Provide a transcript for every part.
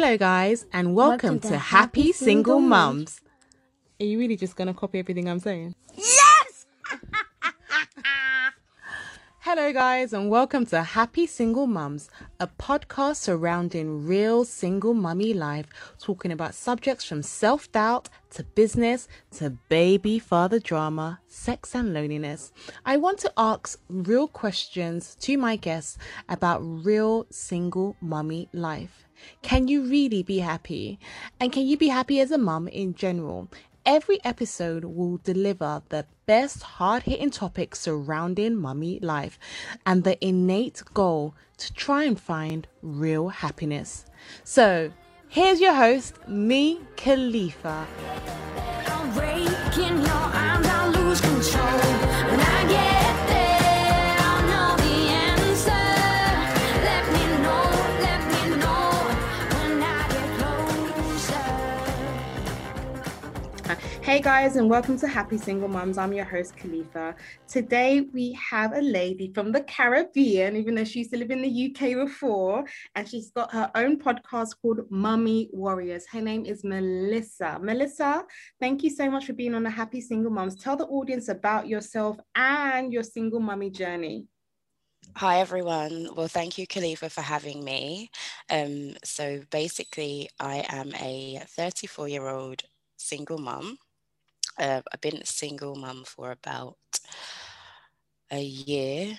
Hello, guys, and welcome, welcome to, to, Happy, Happy Single, Single Mums. Are you really just going to copy everything I'm saying? Yes! Hello, guys, and welcome to Happy Single Mums, a podcast surrounding real single mummy life, talking about subjects from self doubt to business to baby father drama, sex, and loneliness. I want to ask real questions to my guests about real single mummy life. Can you really be happy? And can you be happy as a mum in general? Every episode will deliver the best hard hitting topics surrounding mummy life and the innate goal to try and find real happiness. So, here's your host, me, Khalifa. Hey guys, and welcome to Happy Single Mums. I'm your host, Khalifa. Today we have a lady from the Caribbean, even though she used to live in the UK before, and she's got her own podcast called Mummy Warriors. Her name is Melissa. Melissa, thank you so much for being on the Happy Single Mums. Tell the audience about yourself and your single mummy journey. Hi everyone. Well, thank you, Khalifa, for having me. Um, so basically, I am a 34 year old single mum uh, I've been a single mum for about a year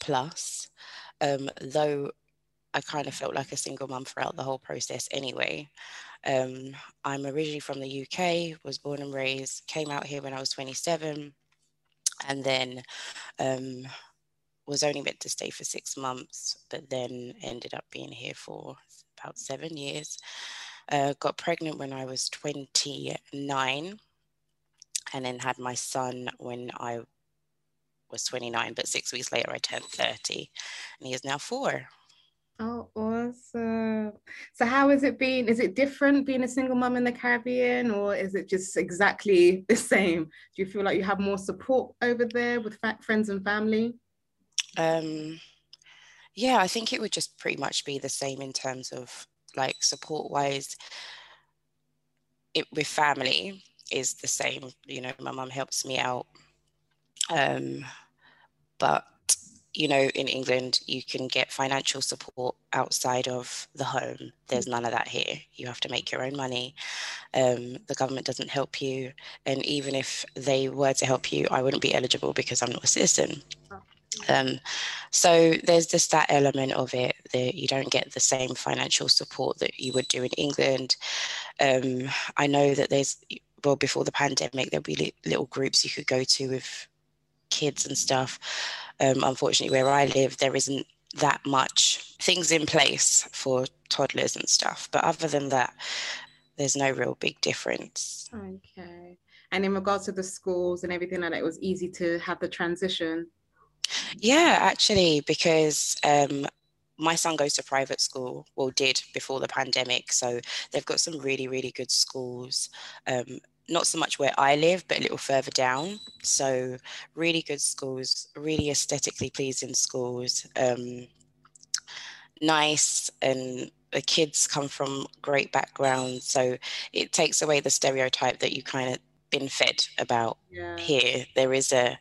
plus, um, though I kind of felt like a single mum throughout the whole process anyway. Um, I'm originally from the UK, was born and raised, came out here when I was 27, and then um, was only meant to stay for six months, but then ended up being here for about seven years. Uh, got pregnant when I was 29 and then had my son when I was 29, but six weeks later I turned 30, and he is now four. Oh, awesome. So, how has it been? Is it different being a single mom in the Caribbean, or is it just exactly the same? Do you feel like you have more support over there with friends and family? Um, yeah, I think it would just pretty much be the same in terms of like support wise. It with family, is the same. You know, my mum helps me out. Um, but you know, in England, you can get financial support outside of the home. There's none of that here. You have to make your own money. Um, the government doesn't help you. And even if they were to help you, I wouldn't be eligible because I'm not a citizen. Um, so there's just that element of it that you don't get the same financial support that you would do in England. Um, I know that there's well before the pandemic there'll be little groups you could go to with kids and stuff. Um, unfortunately where i live there isn't that much things in place for toddlers and stuff. But other than that there's no real big difference. Okay. And in regards to the schools and everything like that it was easy to have the transition? Yeah actually because um, my son goes to private school, well, did before the pandemic. So they've got some really, really good schools. Um, not so much where I live, but a little further down. So really good schools, really aesthetically pleasing schools. Um, nice and the kids come from great backgrounds so it takes away the stereotype that you kind of been fed about yeah. here there is a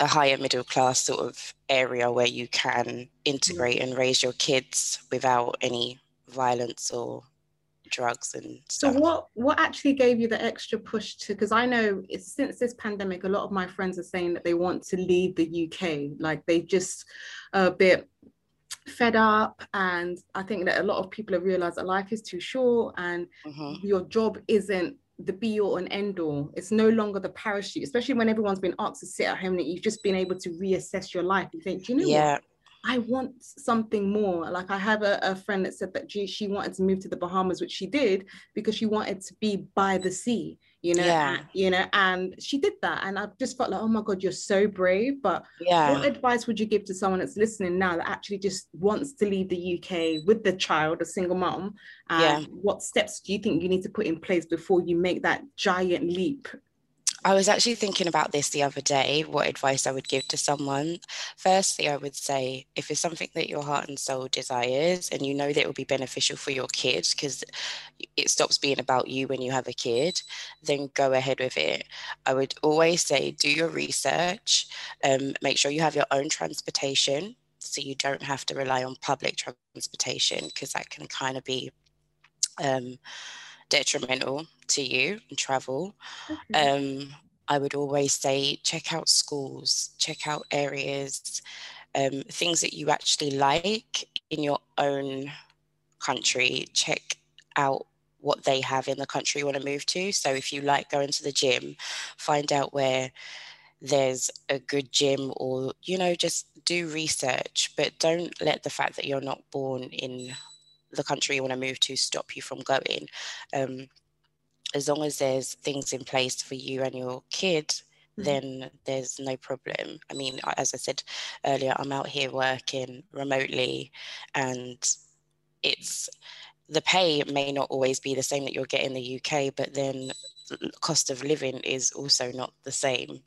a higher middle class sort of area where you can integrate and raise your kids without any violence or drugs and stuff. So what what actually gave you the extra push to because I know since this pandemic a lot of my friends are saying that they want to leave the UK like they just a bit fed up and I think that a lot of people have realized that life is too short and mm-hmm. your job isn't the be all and end all. It's no longer the parachute, especially when everyone's been asked to sit at home and you've just been able to reassess your life. You think, do you know yeah. what? I want something more. Like I have a, a friend that said that she, she wanted to move to the Bahamas, which she did because she wanted to be by the sea you know yeah. you know and she did that and i just felt like oh my god you're so brave but yeah what advice would you give to someone that's listening now that actually just wants to leave the uk with the child a single mom and yeah. what steps do you think you need to put in place before you make that giant leap I was actually thinking about this the other day, what advice I would give to someone. Firstly, I would say if it's something that your heart and soul desires and you know that it will be beneficial for your kids because it stops being about you when you have a kid, then go ahead with it. I would always say do your research, um, make sure you have your own transportation so you don't have to rely on public transportation because that can kind of be. Um, detrimental to you and travel. Um, I would always say check out schools, check out areas, um, things that you actually like in your own country. Check out what they have in the country you want to move to. So if you like going to the gym, find out where there's a good gym or you know just do research but don't let the fact that you're not born in the country you want to move to stop you from going. Um, as long as there's things in place for you and your kid, mm-hmm. then there's no problem. I mean, as I said earlier, I'm out here working remotely and it's the pay may not always be the same that you'll get in the UK, but then cost of living is also not the same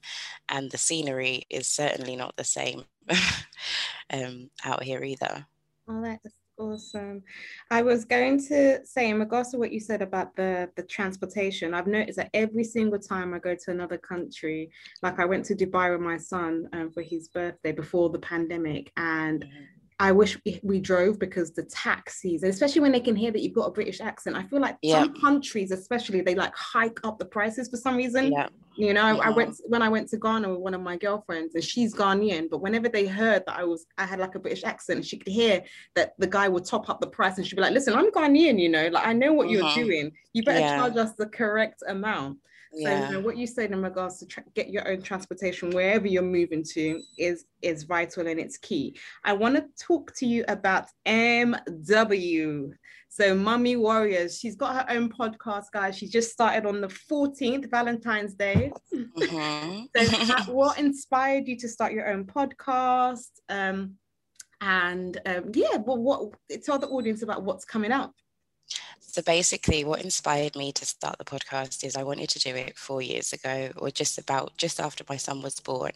and the scenery is certainly not the same um, out here either. Oh, that's Awesome. I was going to say in regards to what you said about the the transportation, I've noticed that every single time I go to another country, like I went to Dubai with my son um, for his birthday before the pandemic, and mm-hmm. I wish we drove because the taxis, especially when they can hear that you've got a British accent, I feel like yeah. some countries, especially, they like hike up the prices for some reason. Yeah. You know, yeah. I went when I went to Ghana with one of my girlfriends, and she's Ghanaian. But whenever they heard that I was, I had like a British accent, she could hear that the guy would top up the price, and she'd be like, "Listen, I'm Ghanaian. You know, like I know what you're mm-hmm. doing. You better charge us the correct amount." So you know, what you said in regards to tra- get your own transportation wherever you're moving to is is vital and it's key. I want to talk to you about MW. So Mummy Warriors, she's got her own podcast, guys. She just started on the 14th, Valentine's Day. Mm-hmm. so what inspired you to start your own podcast? Um, and um, yeah, well, what tell the audience about what's coming up. So basically, what inspired me to start the podcast is I wanted to do it four years ago, or just about just after my son was born.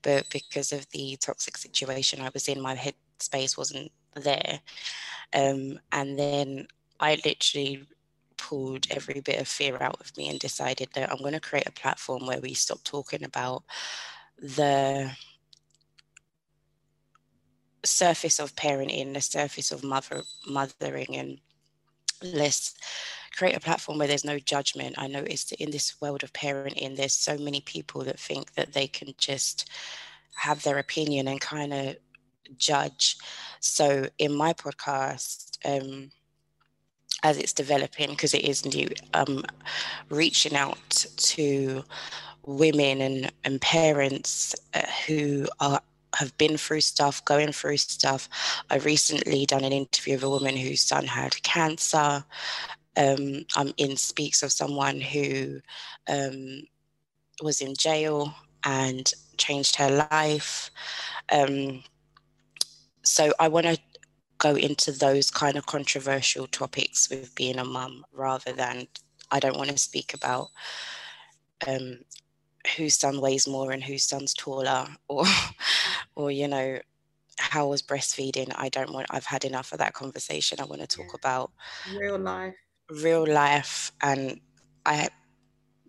But because of the toxic situation I was in, my head space wasn't there. Um, and then I literally pulled every bit of fear out of me and decided that I'm going to create a platform where we stop talking about the surface of parenting, the surface of mother mothering and let's create a platform where there's no judgment. I noticed in this world of parenting, there's so many people that think that they can just have their opinion and kind of judge. So in my podcast, um, as it's developing, because it is new, um, reaching out to women and, and parents uh, who are have been through stuff, going through stuff. I recently done an interview of a woman whose son had cancer. Um, I'm in speaks of someone who um, was in jail and changed her life. Um, so I want to go into those kind of controversial topics with being a mum rather than I don't want to speak about um, whose son weighs more and whose son's taller or or you know how was breastfeeding i don't want i've had enough of that conversation i want to talk yeah. about real life real life and i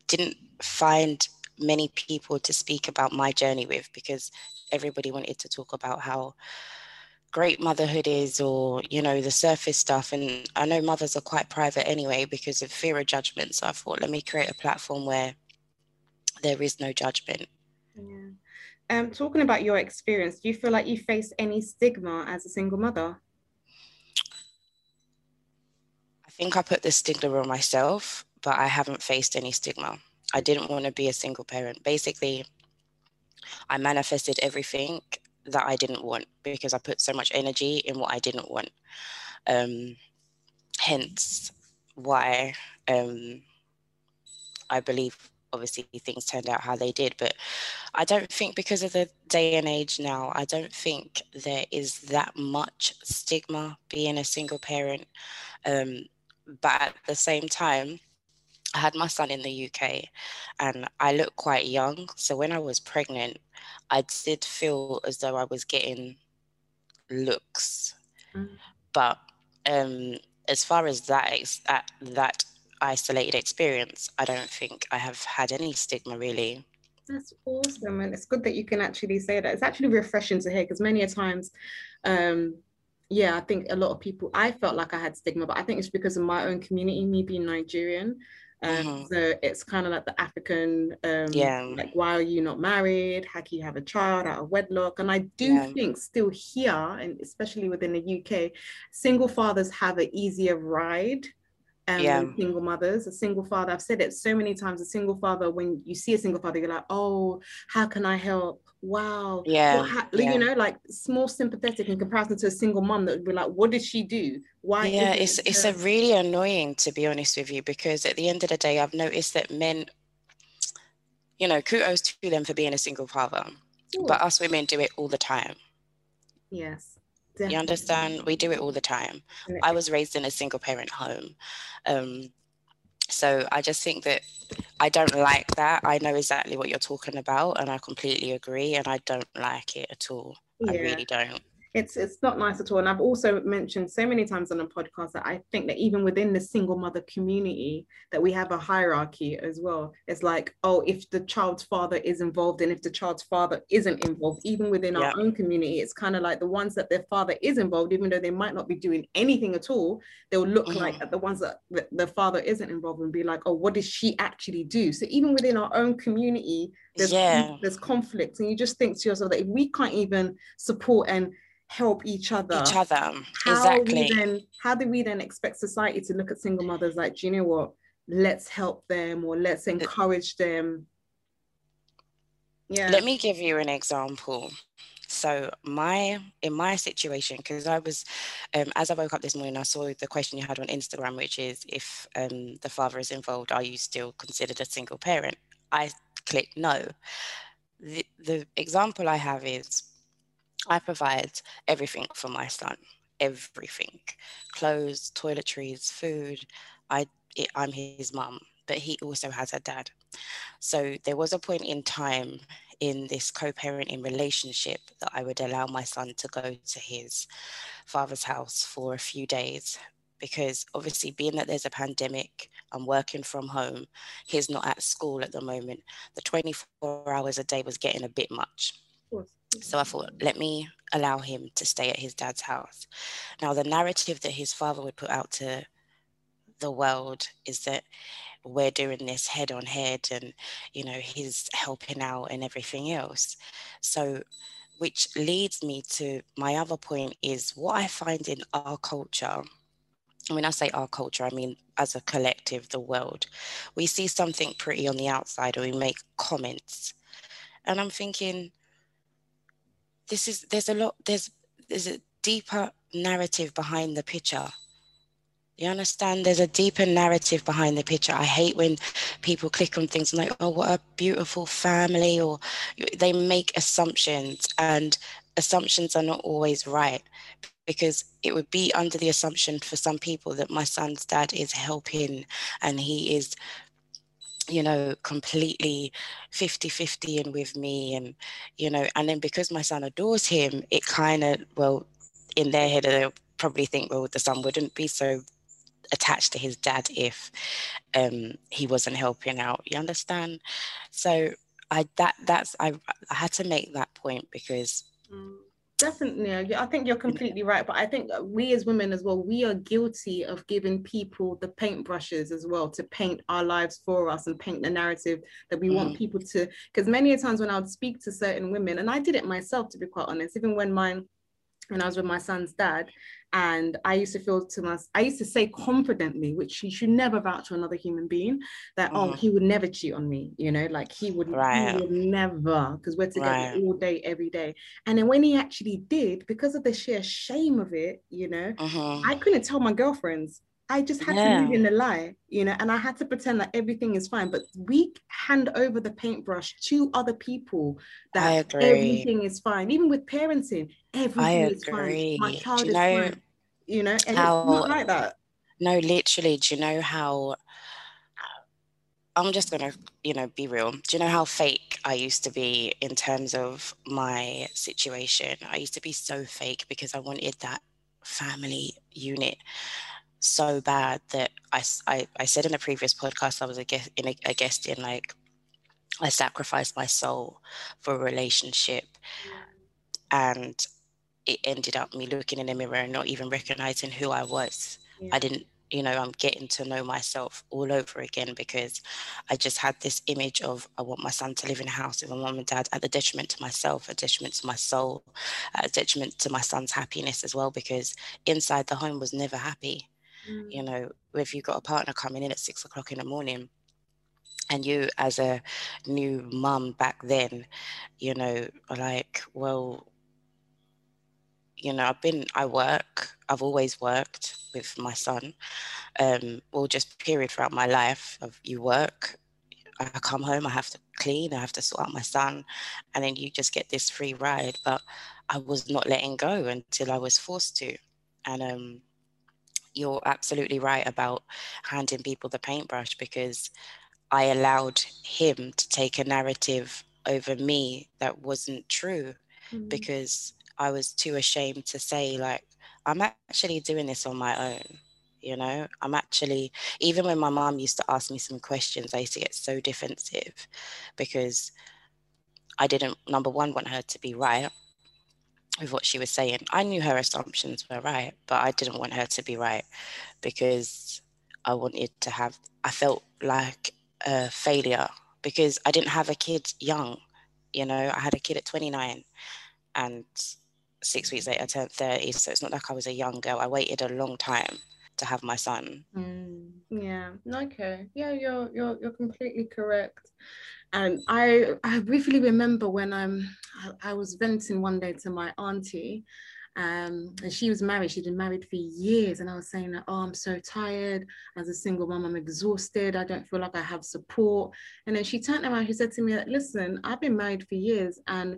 didn't find many people to speak about my journey with because everybody wanted to talk about how great motherhood is or you know the surface stuff and i know mothers are quite private anyway because of fear of judgment so i thought let me create a platform where there is no judgment. Yeah. Um, talking about your experience, do you feel like you faced any stigma as a single mother? I think I put the stigma on myself, but I haven't faced any stigma. I didn't want to be a single parent. Basically, I manifested everything that I didn't want because I put so much energy in what I didn't want. Um, hence why um, I believe obviously things turned out how they did. But I don't think because of the day and age now, I don't think there is that much stigma being a single parent. Um, but at the same time, I had my son in the UK and I look quite young. So when I was pregnant, I did feel as though I was getting looks. Mm. But um, as far as that, that, that isolated experience, I don't think I have had any stigma really. That's awesome. And it's good that you can actually say that. It's actually refreshing to hear because many a times, um, yeah, I think a lot of people, I felt like I had stigma, but I think it's because of my own community, me being Nigerian. Um, mm-hmm. So it's kind of like the African, um, yeah. like, why are you not married? How can you have a child out of wedlock? And I do yeah. think still here, and especially within the UK, single fathers have an easier ride um, yeah. single mothers, a single father. I've said it so many times. A single father, when you see a single father, you're like, oh, how can I help? Wow. Yeah. Ha-? yeah. You know, like more sympathetic in comparison to a single mom that would be like, what did she do? Why? Yeah, it's it it's a really annoying to be honest with you because at the end of the day, I've noticed that men, you know, kudos to them for being a single father, Ooh. but us women do it all the time. Yes. You understand? We do it all the time. I was raised in a single parent home. Um, so I just think that I don't like that. I know exactly what you're talking about and I completely agree and I don't like it at all. Yeah. I really don't it's it's not nice at all and i've also mentioned so many times on the podcast that i think that even within the single mother community that we have a hierarchy as well it's like oh if the child's father is involved and if the child's father isn't involved even within yeah. our own community it's kind of like the ones that their father is involved even though they might not be doing anything at all they'll look mm-hmm. like at the ones that the father isn't involved and be like oh what does she actually do so even within our own community there's yeah. there's conflict and you just think to yourself that if we can't even support and help each other. Each other. How exactly. then how do we then expect society to look at single mothers like do you know what? Let's help them or let's encourage them. Yeah. Let me give you an example. So my in my situation because i was um, as i woke up this morning i saw the question you had on instagram which is if um, the father is involved are you still considered a single parent? I click no. The, the example i have is I provide everything for my son, everything clothes, toiletries, food. I, I'm his mum, but he also has a dad. So there was a point in time in this co parenting relationship that I would allow my son to go to his father's house for a few days because obviously being that there's a pandemic i'm working from home he's not at school at the moment the 24 hours a day was getting a bit much so I thought, let me allow him to stay at his dad's house. Now, the narrative that his father would put out to the world is that we're doing this head on head and, you know, he's helping out and everything else. So, which leads me to my other point is what I find in our culture. When I say our culture, I mean as a collective, the world. We see something pretty on the outside or we make comments. And I'm thinking, this is there's a lot there's there's a deeper narrative behind the picture. You understand? There's a deeper narrative behind the picture. I hate when people click on things and like oh what a beautiful family or they make assumptions and assumptions are not always right because it would be under the assumption for some people that my son's dad is helping and he is you know, completely 50 50 in with me. And, you know, and then because my son adores him, it kind of, well, in their head, they'll probably think, well, the son wouldn't be so attached to his dad if um, he wasn't helping out. You understand? So I that that's I I had to make that point because mm. Definitely. I think you're completely right. But I think we as women as well, we are guilty of giving people the paintbrushes as well to paint our lives for us and paint the narrative that we mm. want people to. Because many a times when I would speak to certain women, and I did it myself to be quite honest, even when mine when I was with my son's dad, and I used to feel to myself, I used to say confidently, which you should never vouch to another human being, that mm. oh, mm-hmm. he would never cheat on me, you know, like he would, right. he would never, because we're together right. all day, every day. And then when he actually did, because of the sheer shame of it, you know, uh-huh. I couldn't tell my girlfriends. I just had yeah. to live in the lie, you know, and I had to pretend that everything is fine. But we hand over the paintbrush to other people that everything is fine. Even with parenting, everything is fine. My child is know, fine. You know, and how, it's not like that. No, literally, do you know how I'm just gonna, you know, be real. Do you know how fake I used to be in terms of my situation? I used to be so fake because I wanted that family unit so bad that I, I, I said in a previous podcast I was a guest in a, a guest in like I sacrificed my soul for a relationship, and it ended up me looking in the mirror and not even recognizing who I was. Yeah. I didn't you know, I'm getting to know myself all over again because I just had this image of I want my son to live in a house with a mom and dad at the detriment to myself, a detriment to my soul, a detriment to my son's happiness as well, because inside the home was never happy. Mm. You know, if you've got a partner coming in at six o'clock in the morning, and you as a new mum back then, you know, like, well, you know, I've been, I work, I've always worked with my son, um, or just period throughout my life of you work, I come home, I have to clean, I have to sort out my son, and then you just get this free ride. But I was not letting go until I was forced to. And um, you're absolutely right about handing people the paintbrush because I allowed him to take a narrative over me that wasn't true mm-hmm. because I was too ashamed to say, like, I'm actually doing this on my own. You know, I'm actually, even when my mom used to ask me some questions, I used to get so defensive because I didn't, number one, want her to be right with what she was saying. I knew her assumptions were right, but I didn't want her to be right because I wanted to have, I felt like a failure because I didn't have a kid young. You know, I had a kid at 29 and six weeks later I turned 30. So it's not like I was a young girl. I waited a long time to have my son. Mm, yeah. Okay. Yeah, you're you're you're completely correct. And I I briefly remember when I'm I, I was venting one day to my auntie um, and she was married. She'd been married for years, and I was saying oh, I'm so tired as a single mom. I'm exhausted. I don't feel like I have support. And then she turned around. She said to me, "Listen, I've been married for years, and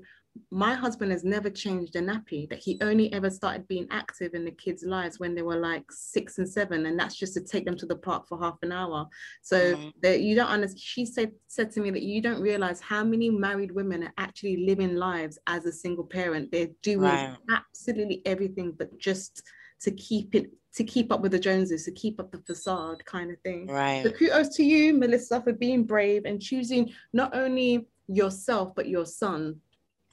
my husband has never changed a nappy that he only ever started being active in the kids lives when they were like six and seven and that's just to take them to the park for half an hour so mm-hmm. that you don't understand she said said to me that you don't realize how many married women are actually living lives as a single parent they're doing absolutely everything but just to keep it to keep up with the Joneses, to keep up the facade kind of thing. Right. So kudos to you, Melissa, for being brave and choosing not only yourself but your son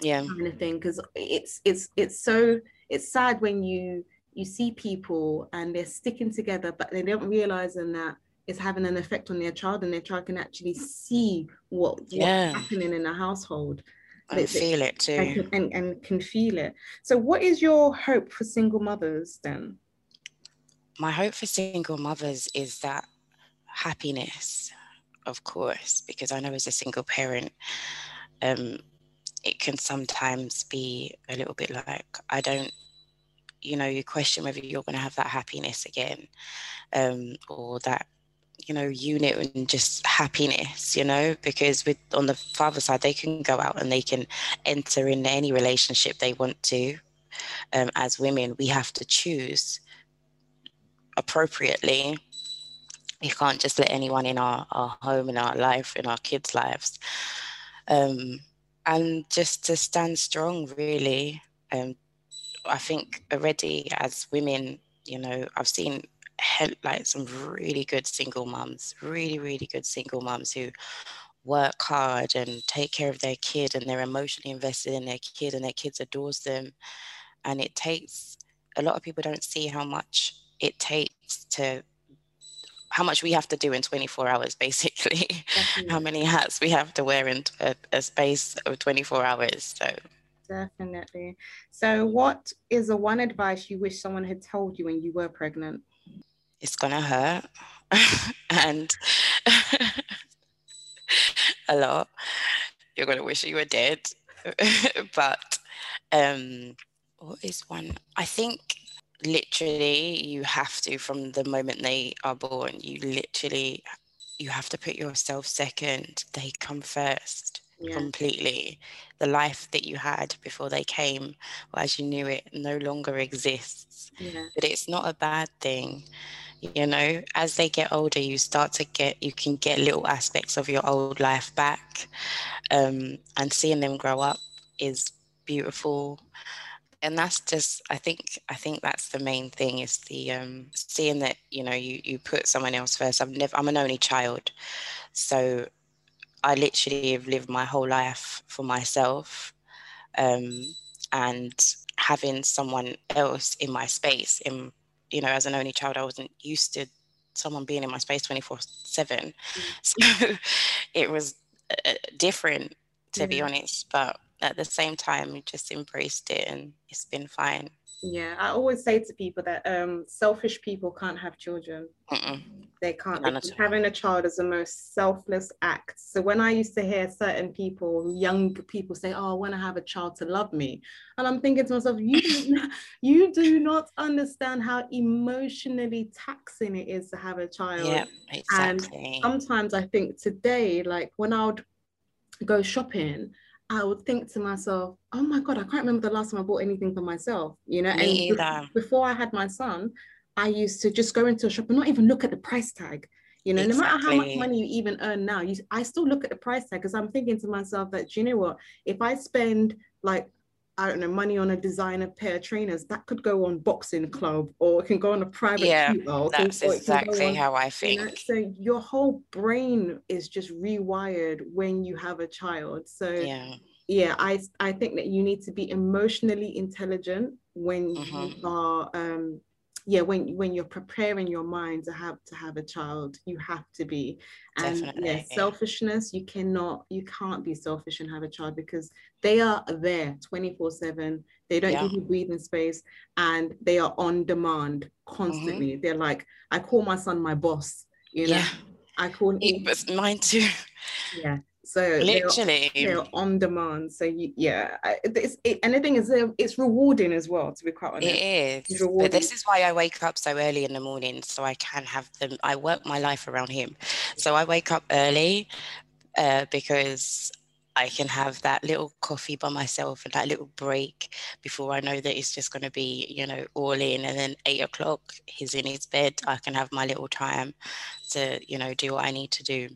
yeah. kind of thing because it's it's it's so it's sad when you you see people and they're sticking together but they don't realize that it's having an effect on their child and their child can actually see what yeah. what's happening in the household. And feel it too. and can, and, and can feel it. So what is your hope for single mothers then? My hope for single mothers is that happiness of course because i know as a single parent um, it can sometimes be a little bit like, I don't, you know, you question whether you're going to have that happiness again um, or that, you know, unit and just happiness, you know, because with on the father side, they can go out and they can enter in any relationship they want to. Um, as women, we have to choose appropriately we can't just let anyone in our, our home in our life in our kids lives um, and just to stand strong really. Um i think already as women you know i've seen like some really good single moms really really good single moms who work hard and take care of their kid and they're emotionally invested in their kid and their kids adores them. And it takes a lot of people don't see how much it takes to how much we have to do in 24 hours, basically, how many hats we have to wear in a, a space of 24 hours. So, definitely. So, what is the one advice you wish someone had told you when you were pregnant? It's gonna hurt, and a lot. You're gonna wish you were dead, but um, what is one? I think literally you have to from the moment they are born you literally you have to put yourself second. They come first yeah. completely. The life that you had before they came or as you knew it no longer exists. Yeah. but it's not a bad thing you know? As they get older you start to get you can get little aspects of your old life back. Um, and seeing them grow up is beautiful and that's just i think i think that's the main thing is the um, seeing that you know you you put someone else first. I'm never i'm an only child. So i literally have lived my whole life for myself um, and having someone else in my space in you know as an only child i wasn't used to someone being in my space 24 7 mm. so it was uh, different to be honest but at the same time we just embraced it and it's been fine. Yeah i always say to people that um selfish people can't have children. Mm-mm. they can't having a child is the most selfless act. So when i used to hear certain people young people say oh i want to have a child to love me and i'm thinking to myself you you do not understand how emotionally taxing it is to have a child. Yeah exactly. and sometimes i think today like when i would go shopping I would think to myself, oh my God, I can't remember the last time I bought anything for myself, you know? Me and either. before I had my son, I used to just go into a shop and not even look at the price tag. You know, exactly. no matter how much money you even earn now, you, I still look at the price tag because I'm thinking to myself that, do you know what? If I spend like I don't know, money on a designer pair of trainers, that could go on boxing club or it can go on a private yeah, tutor, that's can, exactly on, how I think. You know, so your whole brain is just rewired when you have a child. So yeah, yeah, I I think that you need to be emotionally intelligent when mm-hmm. you are um yeah when when you're preparing your mind to have to have a child you have to be and Definitely. yeah selfishness you cannot you can't be selfish and have a child because they are there 24 7 they don't yeah. give you breathing space and they are on demand constantly mm-hmm. they're like i call my son my boss you know yeah. i call him mine too yeah so literally, they're, they're on demand. So you, yeah, it's, it, and the thing is, it's rewarding as well. To be quite honest, it is. But this is why I wake up so early in the morning, so I can have them. I work my life around him, so I wake up early uh, because I can have that little coffee by myself and that little break before I know that it's just going to be, you know, all in. And then eight o'clock, he's in his bed. I can have my little time to, you know, do what I need to do.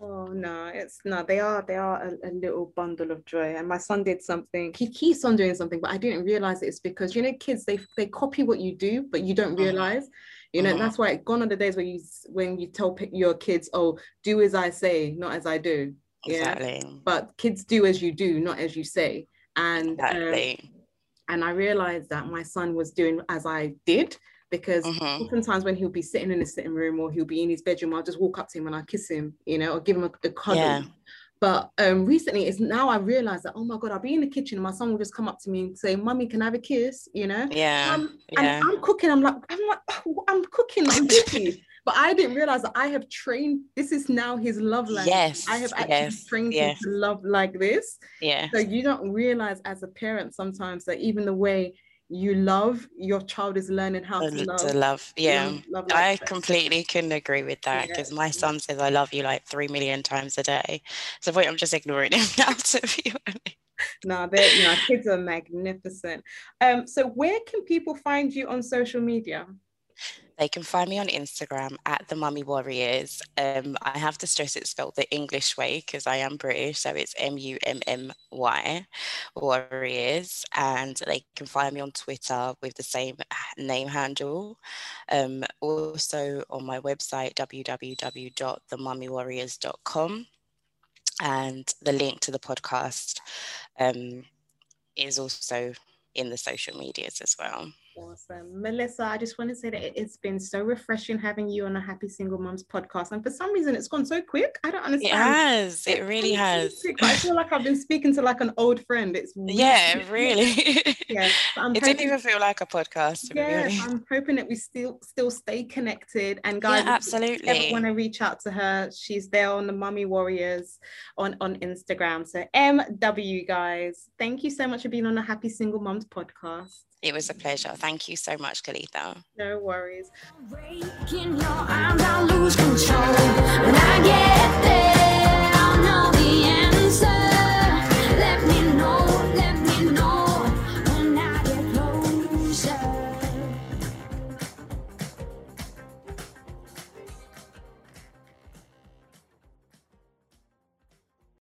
Oh no, it's no, they are they are a, a, little bundle of joy. And my son did something, he keeps on doing something, but I didn't realize it's because you know, kids they they copy what you do, but you don't uh-huh. realize. You know, uh-huh. that's why gone are the days where you when you tell your kids, oh, do as I say, not as I do. Yeah. But kids do as you do, not as you say. And um, exactly. um, and I realized that my son was doing as I did because uh-huh. oftentimes when he'll be sitting in the sitting room or he'll be in his bedroom, I'll just walk up to him and I kiss him, you know, or give him a, a cuddle. Yeah. But um, recently, it's now I realize that oh my god, I'll be in the kitchen and my son will just come up to me and say, "Mummy, can I have a kiss?" You know? Yeah. Um, yeah. And I'm cooking. I'm like, I'm like, oh, I'm cooking. I'm but I didn't realize that I have trained. This is now his love language. Yes. I have actually yes, trained yes. him to love like this. Yeah. So you don't realize as a parent sometimes that even the way you love your child is learning how to, to love to love yeah love, love i completely couldn't agree with that because yeah. my son says i love you like three million times a day so wait i'm just ignoring him now to be honest no, no, kids are magnificent. Um, so where can people find you on social media? They can find me on Instagram at the Mummy Warriors. Um, I have to stress it's spelled the English way because I am British, so it's M U M M Y Warriors, and they can find me on Twitter with the same name handle. Um, also on my website www.themummy.warriors.com, and the link to the podcast um, is also in the social medias as well. Awesome. Melissa, I just want to say that it's been so refreshing having you on a Happy Single Moms podcast. And for some reason, it's gone so quick. I don't understand. It has. It really has. Quick, I feel like I've been speaking to like an old friend. It's really Yeah, really. yeah. it hoping, didn't even feel like a podcast. Yeah, I'm hoping that we still still stay connected. And guys, yeah, absolutely. If you want to reach out to her, she's there on the Mummy Warriors on, on Instagram. So MW guys, thank you so much for being on a Happy Single Moms podcast. It was a pleasure. Thank you so much, Khalifa. No worries.